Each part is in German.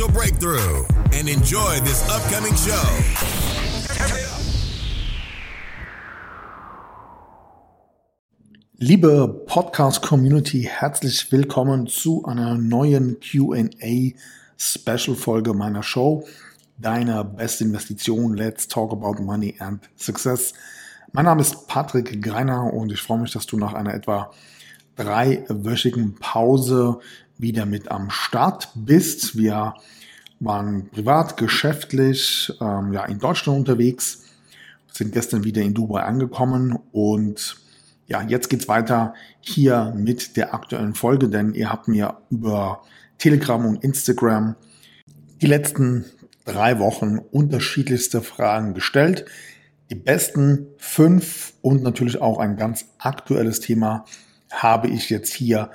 breakthrough and enjoy this upcoming show. Liebe Podcast-Community, herzlich willkommen zu einer neuen QA-Special-Folge meiner Show. Deine beste Investition. Let's talk about money and success. Mein Name ist Patrick Greiner und ich freue mich, dass du nach einer etwa dreiwöchigen Pause wieder mit am Start bist. Wir waren privat, geschäftlich ähm, ja, in Deutschland unterwegs, sind gestern wieder in Dubai angekommen und ja, jetzt geht's weiter hier mit der aktuellen Folge, denn ihr habt mir über Telegram und Instagram die letzten drei Wochen unterschiedlichste Fragen gestellt. Die besten fünf und natürlich auch ein ganz aktuelles Thema habe ich jetzt hier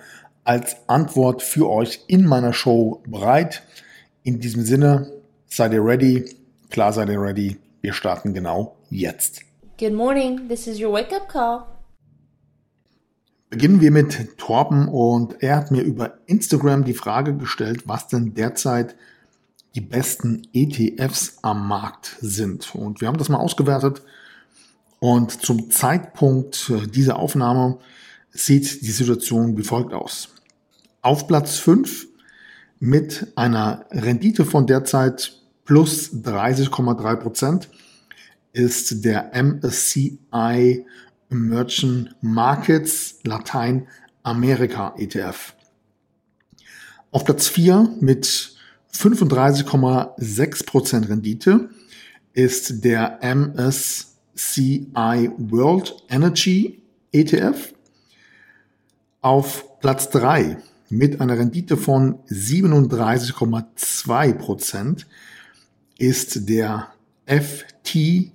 als Antwort für euch in meiner Show bereit. In diesem Sinne, seid ihr ready? Klar seid ihr ready. Wir starten genau jetzt. Good morning, this is your wake-up call. Beginnen wir mit Torben und er hat mir über Instagram die Frage gestellt, was denn derzeit die besten ETFs am Markt sind. Und wir haben das mal ausgewertet und zum Zeitpunkt dieser Aufnahme sieht die Situation wie folgt aus. Auf Platz 5 mit einer Rendite von derzeit plus 30,3 Prozent ist der MSCI Emerging Markets Lateinamerika ETF. Auf Platz 4 mit 35,6 Prozent Rendite ist der MSCI World Energy ETF. Auf Platz 3 mit einer Rendite von 37,2 Prozent ist der FTSI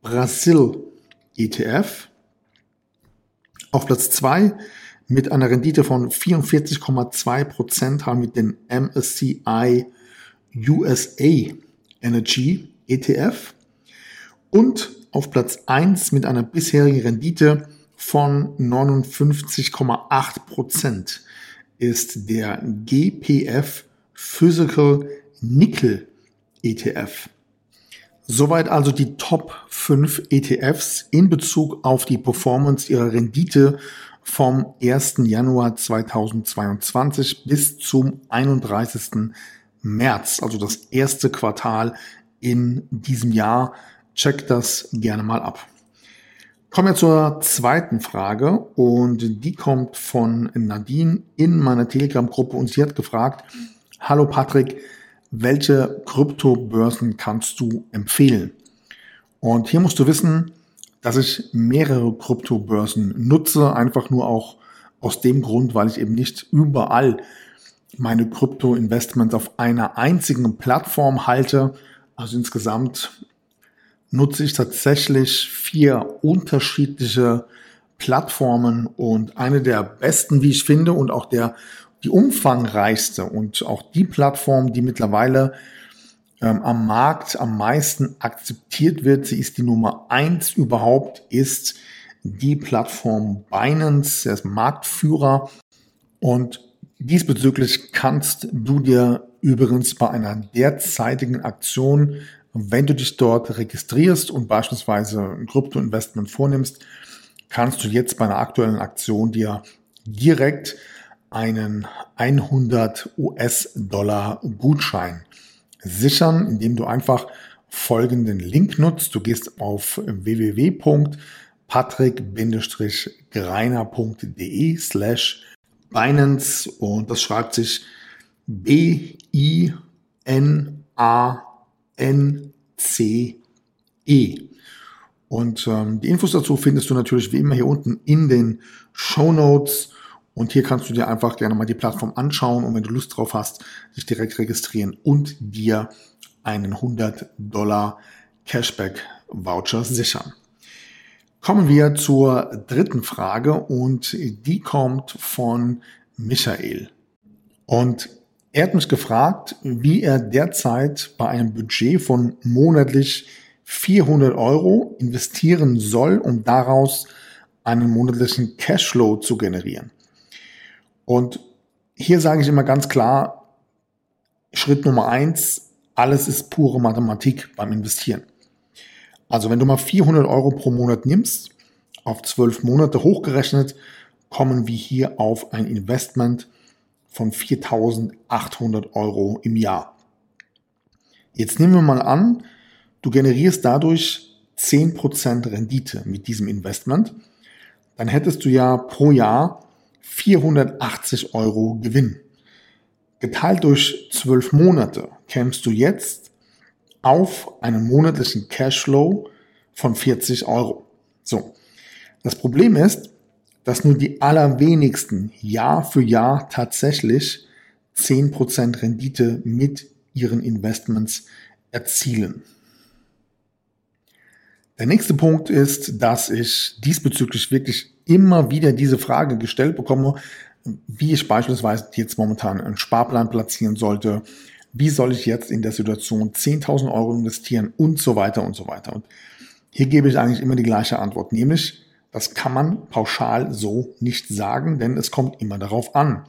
Brasil ETF. Auf Platz 2 mit einer Rendite von 44,2 Prozent haben wir den MSCI USA Energy ETF. Und auf Platz 1 mit einer bisherigen Rendite von 59,8 Prozent ist der GPF Physical Nickel ETF. Soweit also die Top 5 ETFs in Bezug auf die Performance ihrer Rendite vom 1. Januar 2022 bis zum 31. März, also das erste Quartal in diesem Jahr. Checkt das gerne mal ab. Kommen wir zur zweiten Frage und die kommt von Nadine in meiner Telegram-Gruppe und sie hat gefragt, hallo Patrick, welche Kryptobörsen kannst du empfehlen? Und hier musst du wissen, dass ich mehrere Kryptobörsen nutze, einfach nur auch aus dem Grund, weil ich eben nicht überall meine Krypto-Investments auf einer einzigen Plattform halte. Also insgesamt nutze ich tatsächlich vier unterschiedliche Plattformen und eine der besten, wie ich finde, und auch der die umfangreichste und auch die Plattform, die mittlerweile ähm, am Markt am meisten akzeptiert wird, sie ist die Nummer eins überhaupt, ist die Plattform Binance, der ist Marktführer. Und diesbezüglich kannst du dir übrigens bei einer derzeitigen Aktion wenn du dich dort registrierst und beispielsweise ein Krypto-Investment vornimmst, kannst du jetzt bei einer aktuellen Aktion dir direkt einen 100 US-Dollar Gutschein sichern, indem du einfach folgenden Link nutzt. Du gehst auf www.patrick-greiner.de slash Binance und das schreibt sich B-I-N-A NCE. Und ähm, die Infos dazu findest du natürlich wie immer hier unten in den Show Notes. Und hier kannst du dir einfach gerne mal die Plattform anschauen und wenn du Lust drauf hast, dich direkt registrieren und dir einen 100 Dollar Cashback Voucher sichern. Kommen wir zur dritten Frage und die kommt von Michael. Und er hat mich gefragt, wie er derzeit bei einem Budget von monatlich 400 Euro investieren soll, um daraus einen monatlichen Cashflow zu generieren. Und hier sage ich immer ganz klar, Schritt Nummer eins, alles ist pure Mathematik beim Investieren. Also wenn du mal 400 Euro pro Monat nimmst, auf 12 Monate hochgerechnet, kommen wir hier auf ein Investment von 4.800 Euro im Jahr. Jetzt nehmen wir mal an, du generierst dadurch 10% Rendite mit diesem Investment, dann hättest du ja pro Jahr 480 Euro Gewinn. Geteilt durch 12 Monate kämst du jetzt auf einen monatlichen Cashflow von 40 Euro. So. Das Problem ist, dass nur die allerwenigsten Jahr für Jahr tatsächlich 10% Rendite mit ihren Investments erzielen. Der nächste Punkt ist, dass ich diesbezüglich wirklich immer wieder diese Frage gestellt bekomme, wie ich beispielsweise jetzt momentan einen Sparplan platzieren sollte, wie soll ich jetzt in der Situation 10.000 Euro investieren und so weiter und so weiter. Und hier gebe ich eigentlich immer die gleiche Antwort, nämlich das kann man pauschal so nicht sagen, denn es kommt immer darauf an.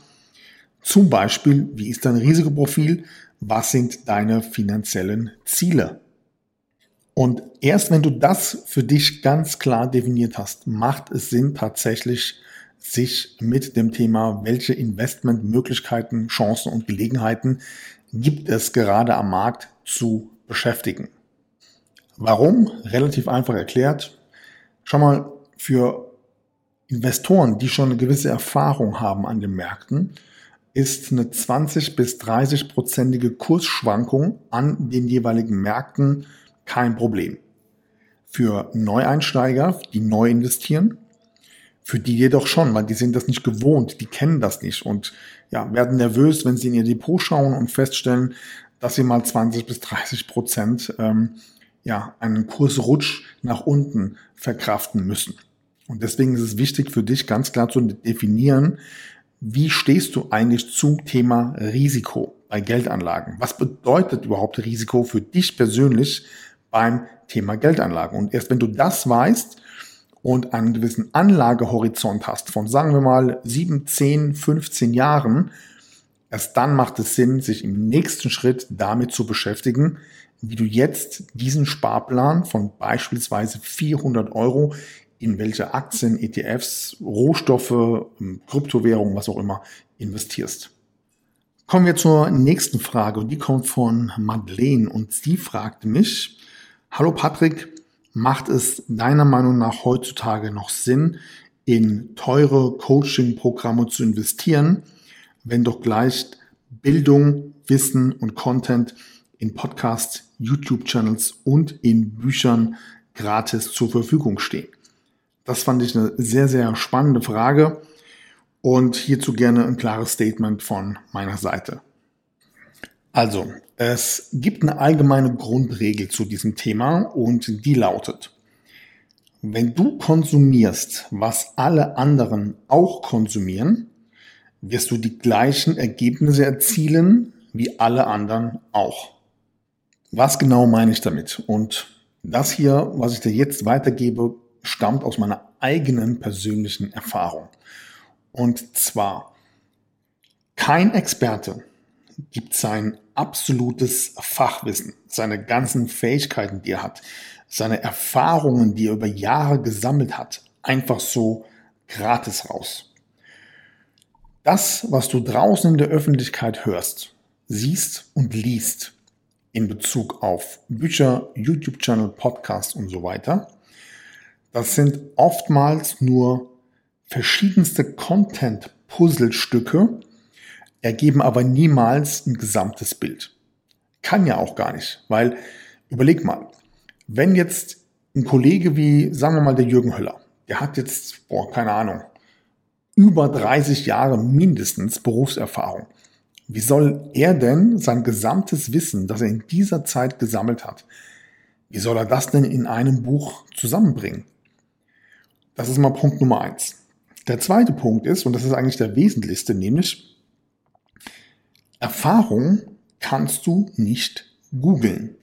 Zum Beispiel, wie ist dein Risikoprofil? Was sind deine finanziellen Ziele? Und erst wenn du das für dich ganz klar definiert hast, macht es Sinn tatsächlich, sich mit dem Thema, welche Investmentmöglichkeiten, Chancen und Gelegenheiten gibt es gerade am Markt zu beschäftigen. Warum? Relativ einfach erklärt. Schau mal, für Investoren, die schon eine gewisse Erfahrung haben an den Märkten, ist eine 20 bis 30 prozentige Kursschwankung an den jeweiligen Märkten kein Problem. Für Neueinsteiger, die neu investieren, für die jedoch schon, weil die sind das nicht gewohnt, die kennen das nicht und ja, werden nervös, wenn sie in ihr Depot schauen und feststellen, dass sie mal 20 bis 30 Prozent ähm, ja, einen Kursrutsch nach unten verkraften müssen. Und deswegen ist es wichtig für dich ganz klar zu definieren, wie stehst du eigentlich zum Thema Risiko bei Geldanlagen? Was bedeutet überhaupt Risiko für dich persönlich beim Thema Geldanlagen? Und erst wenn du das weißt und einen gewissen Anlagehorizont hast von, sagen wir mal, 7, 10, 15 Jahren, erst dann macht es Sinn, sich im nächsten Schritt damit zu beschäftigen, wie du jetzt diesen Sparplan von beispielsweise 400 Euro in welche Aktien, ETFs, Rohstoffe, ähm, Kryptowährungen, was auch immer investierst. Kommen wir zur nächsten Frage die kommt von Madeleine und sie fragte mich, hallo Patrick, macht es deiner Meinung nach heutzutage noch Sinn, in teure Coaching-Programme zu investieren, wenn doch gleich Bildung, Wissen und Content in Podcasts, YouTube-Channels und in Büchern gratis zur Verfügung stehen? Das fand ich eine sehr, sehr spannende Frage und hierzu gerne ein klares Statement von meiner Seite. Also, es gibt eine allgemeine Grundregel zu diesem Thema und die lautet, wenn du konsumierst, was alle anderen auch konsumieren, wirst du die gleichen Ergebnisse erzielen wie alle anderen auch. Was genau meine ich damit? Und das hier, was ich dir jetzt weitergebe, stammt aus meiner eigenen persönlichen Erfahrung. Und zwar, kein Experte gibt sein absolutes Fachwissen, seine ganzen Fähigkeiten, die er hat, seine Erfahrungen, die er über Jahre gesammelt hat, einfach so gratis raus. Das, was du draußen in der Öffentlichkeit hörst, siehst und liest in Bezug auf Bücher, YouTube-Channel, Podcasts und so weiter, das sind oftmals nur verschiedenste Content-Puzzlestücke, ergeben aber niemals ein gesamtes Bild. Kann ja auch gar nicht, weil überleg mal, wenn jetzt ein Kollege wie, sagen wir mal, der Jürgen Höller, der hat jetzt, boah, keine Ahnung, über 30 Jahre mindestens Berufserfahrung. Wie soll er denn sein gesamtes Wissen, das er in dieser Zeit gesammelt hat, wie soll er das denn in einem Buch zusammenbringen? Das ist mal Punkt Nummer eins. Der zweite Punkt ist, und das ist eigentlich der wesentlichste, nämlich Erfahrung kannst du nicht googeln.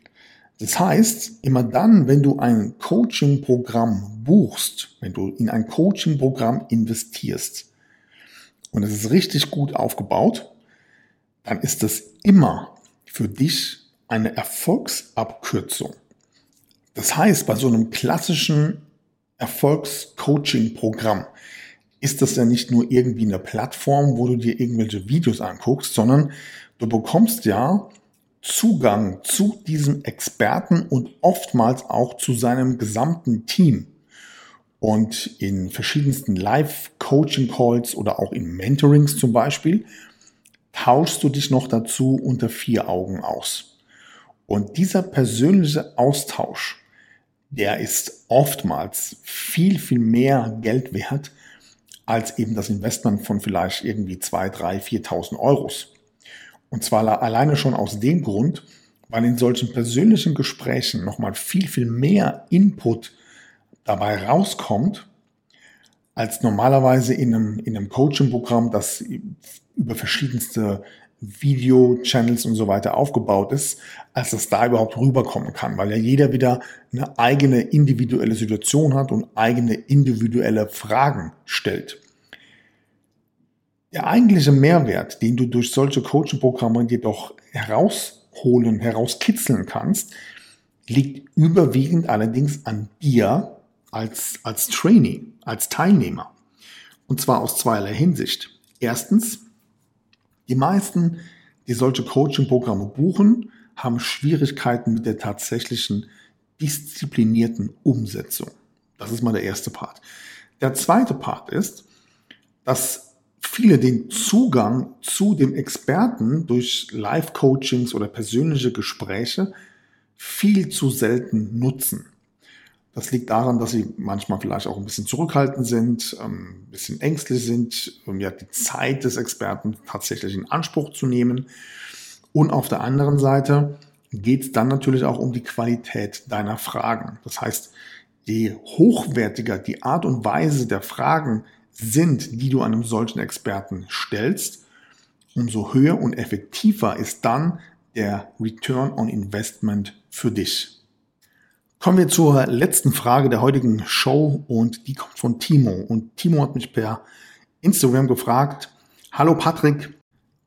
Das heißt, immer dann, wenn du ein Coaching-Programm buchst, wenn du in ein Coaching-Programm investierst und es ist richtig gut aufgebaut, dann ist das immer für dich eine Erfolgsabkürzung. Das heißt, bei so einem klassischen Erfolgscoaching-Programm ist das ja nicht nur irgendwie eine Plattform, wo du dir irgendwelche Videos anguckst, sondern du bekommst ja Zugang zu diesem Experten und oftmals auch zu seinem gesamten Team. Und in verschiedensten Live-Coaching-Calls oder auch in Mentorings zum Beispiel tauschst du dich noch dazu unter vier Augen aus. Und dieser persönliche Austausch, der ist oftmals viel, viel mehr Geld wert als eben das Investment von vielleicht irgendwie zwei, drei, 4.000 Euros. Und zwar alleine schon aus dem Grund, weil in solchen persönlichen Gesprächen nochmal viel, viel mehr Input dabei rauskommt, als normalerweise in einem, in einem Coaching-Programm, das über verschiedenste Video-Channels und so weiter aufgebaut ist, als das da überhaupt rüberkommen kann, weil ja jeder wieder eine eigene individuelle Situation hat und eigene individuelle Fragen stellt. Der eigentliche Mehrwert, den du durch solche Coaching-Programme jedoch herausholen, herauskitzeln kannst, liegt überwiegend allerdings an dir als, als Trainee, als Teilnehmer. Und zwar aus zweierlei Hinsicht. Erstens, die meisten, die solche Coaching-Programme buchen, haben Schwierigkeiten mit der tatsächlichen disziplinierten Umsetzung. Das ist mal der erste Part. Der zweite Part ist, dass viele den Zugang zu dem Experten durch Live-Coachings oder persönliche Gespräche viel zu selten nutzen. Das liegt daran, dass sie manchmal vielleicht auch ein bisschen zurückhaltend sind, ähm, ein bisschen ängstlich sind, um ja die Zeit des Experten tatsächlich in Anspruch zu nehmen. Und auf der anderen Seite geht es dann natürlich auch um die Qualität deiner Fragen. Das heißt, je hochwertiger die Art und Weise der Fragen sind, die du einem solchen Experten stellst, umso höher und effektiver ist dann der Return on Investment für dich. Kommen wir zur letzten Frage der heutigen Show und die kommt von Timo. Und Timo hat mich per Instagram gefragt, hallo Patrick,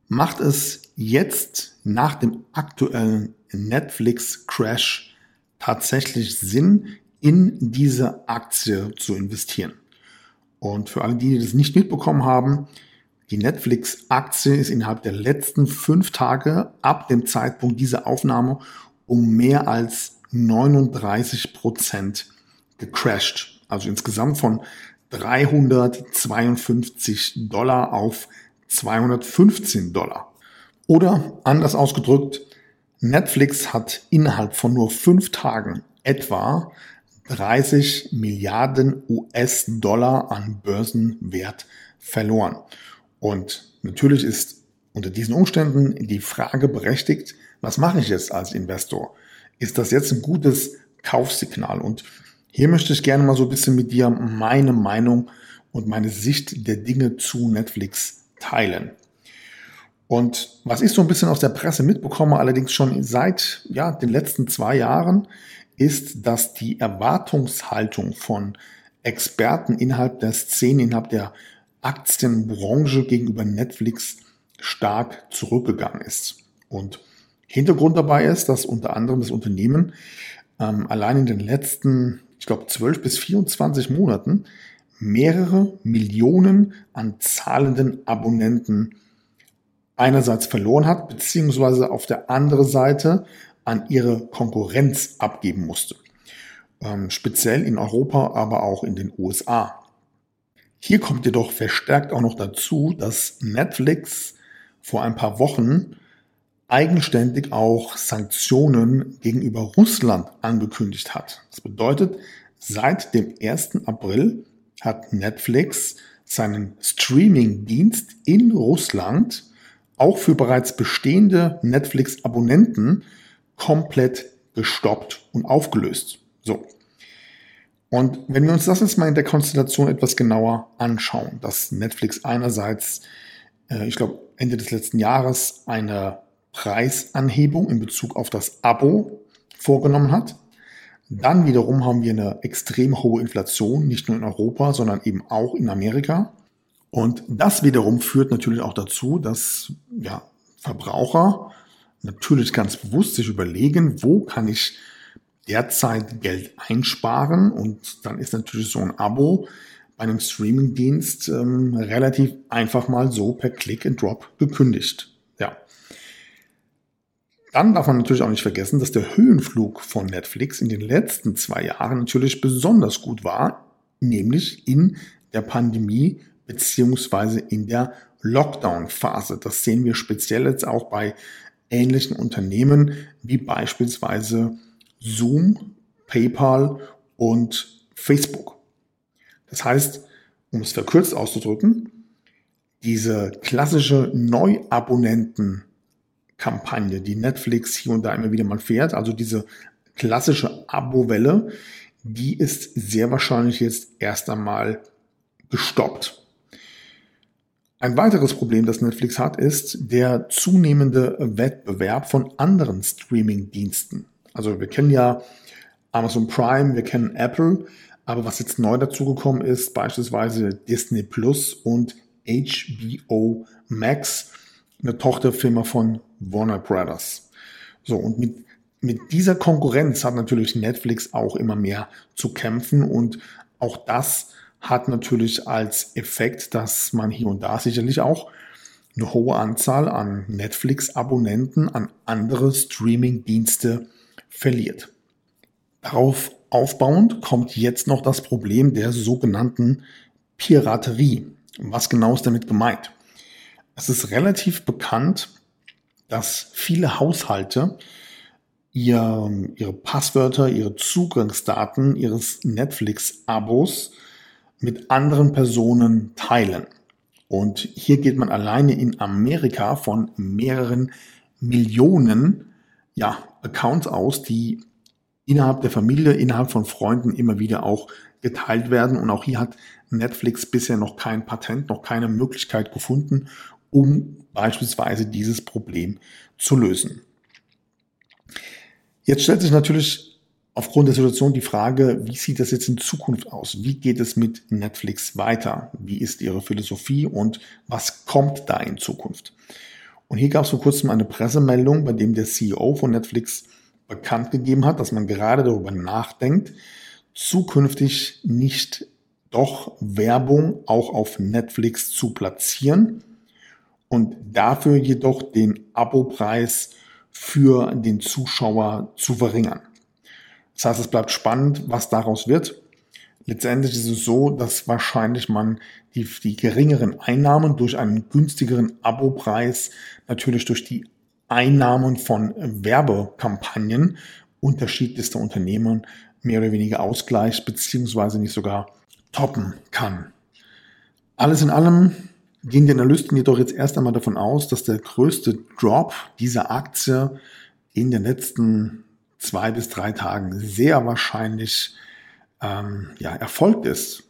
macht es jetzt nach dem aktuellen Netflix-Crash tatsächlich Sinn, in diese Aktie zu investieren? Und für alle, die das nicht mitbekommen haben, die Netflix-Aktie ist innerhalb der letzten fünf Tage ab dem Zeitpunkt dieser Aufnahme um mehr als 39 Prozent gecrashed. Also insgesamt von 352 Dollar auf 215 Dollar. Oder anders ausgedrückt, Netflix hat innerhalb von nur fünf Tagen etwa 30 Milliarden US-Dollar an Börsenwert verloren. Und natürlich ist unter diesen Umständen die Frage berechtigt, was mache ich jetzt als Investor? Ist das jetzt ein gutes Kaufsignal. Und hier möchte ich gerne mal so ein bisschen mit dir meine Meinung und meine Sicht der Dinge zu Netflix teilen. Und was ich so ein bisschen aus der Presse mitbekomme, allerdings schon seit ja, den letzten zwei Jahren, ist, dass die Erwartungshaltung von Experten innerhalb der Szene, innerhalb der Aktienbranche gegenüber Netflix stark zurückgegangen ist. Und Hintergrund dabei ist, dass unter anderem das Unternehmen ähm, allein in den letzten, ich glaube, 12 bis 24 Monaten mehrere Millionen an zahlenden Abonnenten einerseits verloren hat, beziehungsweise auf der anderen Seite an ihre Konkurrenz abgeben musste. Ähm, speziell in Europa, aber auch in den USA. Hier kommt jedoch verstärkt auch noch dazu, dass Netflix vor ein paar Wochen eigenständig auch Sanktionen gegenüber Russland angekündigt hat. Das bedeutet, seit dem 1. April hat Netflix seinen Streaming-Dienst in Russland auch für bereits bestehende Netflix-Abonnenten komplett gestoppt und aufgelöst. So. Und wenn wir uns das jetzt mal in der Konstellation etwas genauer anschauen, dass Netflix einerseits, äh, ich glaube, Ende des letzten Jahres eine Preisanhebung in Bezug auf das Abo vorgenommen hat. Dann wiederum haben wir eine extrem hohe Inflation, nicht nur in Europa, sondern eben auch in Amerika. Und das wiederum führt natürlich auch dazu, dass ja, Verbraucher natürlich ganz bewusst sich überlegen, wo kann ich derzeit Geld einsparen. Und dann ist natürlich so ein Abo bei einem Streamingdienst ähm, relativ einfach mal so per Click and Drop gekündigt. Dann darf man natürlich auch nicht vergessen, dass der Höhenflug von Netflix in den letzten zwei Jahren natürlich besonders gut war, nämlich in der Pandemie beziehungsweise in der Lockdown-Phase. Das sehen wir speziell jetzt auch bei ähnlichen Unternehmen wie beispielsweise Zoom, PayPal und Facebook. Das heißt, um es verkürzt auszudrücken, diese klassische Neuabonnenten-Kampagne, die Netflix hier und da immer wieder mal fährt, also diese klassische Abo-Welle, die ist sehr wahrscheinlich jetzt erst einmal gestoppt. Ein weiteres Problem, das Netflix hat, ist der zunehmende Wettbewerb von anderen Streaming-Diensten. Also wir kennen ja Amazon Prime, wir kennen Apple, aber was jetzt neu dazugekommen ist, beispielsweise Disney Plus und HBO Max, eine Tochterfirma von Warner Brothers. So, und mit, mit dieser Konkurrenz hat natürlich Netflix auch immer mehr zu kämpfen und auch das hat natürlich als Effekt, dass man hier und da sicherlich auch eine hohe Anzahl an Netflix-Abonnenten an andere Streaming-Dienste verliert. Darauf aufbauend kommt jetzt noch das Problem der sogenannten Piraterie. Was genau ist damit gemeint? Es ist relativ bekannt, dass viele Haushalte ihr, ihre Passwörter, ihre Zugangsdaten ihres Netflix-Abos mit anderen Personen teilen. Und hier geht man alleine in Amerika von mehreren Millionen ja, Accounts aus, die innerhalb der Familie, innerhalb von Freunden immer wieder auch geteilt werden. Und auch hier hat Netflix bisher noch kein Patent, noch keine Möglichkeit gefunden, um beispielsweise dieses Problem zu lösen. Jetzt stellt sich natürlich aufgrund der Situation die Frage, wie sieht das jetzt in Zukunft aus? Wie geht es mit Netflix weiter? Wie ist ihre Philosophie und was kommt da in Zukunft? Und hier gab es vor kurzem eine Pressemeldung, bei dem der CEO von Netflix bekannt gegeben hat, dass man gerade darüber nachdenkt, zukünftig nicht doch Werbung auch auf Netflix zu platzieren und dafür jedoch den Abopreis für den Zuschauer zu verringern. Das heißt, es bleibt spannend, was daraus wird. Letztendlich ist es so, dass wahrscheinlich man die, die geringeren Einnahmen durch einen günstigeren Abopreis natürlich durch die Einnahmen von Werbekampagnen unterschiedlichster Unternehmen mehr oder weniger ausgleicht, beziehungsweise nicht sogar toppen kann. Alles in allem gehen die Analysten jedoch jetzt erst einmal davon aus, dass der größte Drop dieser Aktie in den letzten zwei bis drei Tagen sehr wahrscheinlich ähm, ja, erfolgt ist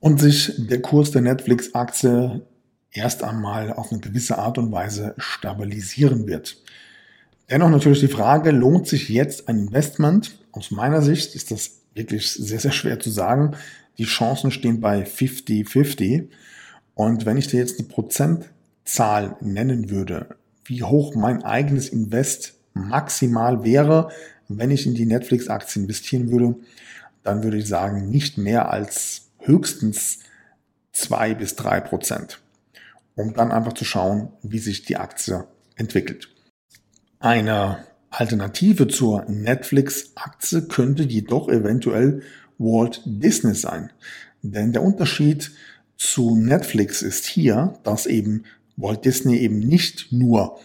und sich der Kurs der Netflix-Aktie erst einmal auf eine gewisse Art und Weise stabilisieren wird. Dennoch natürlich die Frage, lohnt sich jetzt ein Investment? Aus meiner Sicht ist das wirklich sehr, sehr schwer zu sagen. Die Chancen stehen bei 50-50. Und wenn ich dir jetzt die Prozentzahl nennen würde, wie hoch mein eigenes Invest maximal wäre, wenn ich in die Netflix-Aktie investieren würde, dann würde ich sagen, nicht mehr als höchstens zwei bis drei Prozent, um dann einfach zu schauen, wie sich die Aktie entwickelt. Eine Alternative zur Netflix-Aktie könnte jedoch eventuell Walt Disney sein. Denn der Unterschied zu Netflix ist hier, dass eben Walt Disney eben nicht nur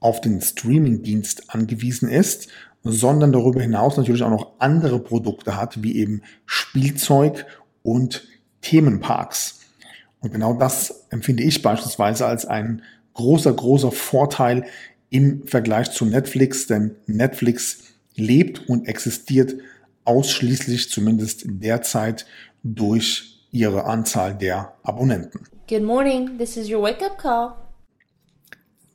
auf den Streaming-Dienst angewiesen ist, sondern darüber hinaus natürlich auch noch andere Produkte hat, wie eben Spielzeug und Themenparks. Und genau das empfinde ich beispielsweise als ein großer, großer Vorteil im Vergleich zu Netflix, denn Netflix lebt und existiert ausschließlich, zumindest derzeit, durch ihre Anzahl der Abonnenten. Good morning, this is your wake up call.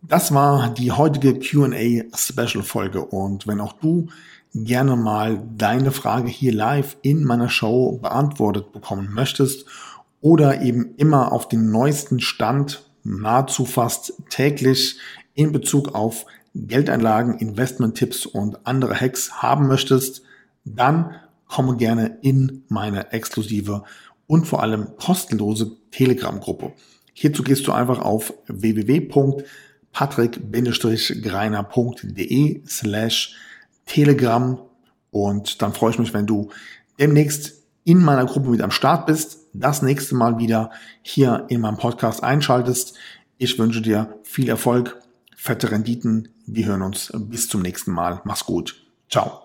Das war die heutige QA Special Folge und wenn auch du gerne mal deine Frage hier live in meiner Show beantwortet bekommen möchtest oder eben immer auf den neuesten Stand nahezu fast täglich in Bezug auf Geldeinlagen, Investmenttipps und andere Hacks haben möchtest, dann komme gerne in meine exklusive und vor allem kostenlose Telegram-Gruppe. Hierzu gehst du einfach auf www.patrick-greiner.de slash telegram und dann freue ich mich, wenn du demnächst in meiner Gruppe mit am Start bist, das nächste Mal wieder hier in meinem Podcast einschaltest. Ich wünsche dir viel Erfolg, fette Renditen. Wir hören uns bis zum nächsten Mal. Mach's gut. Ciao.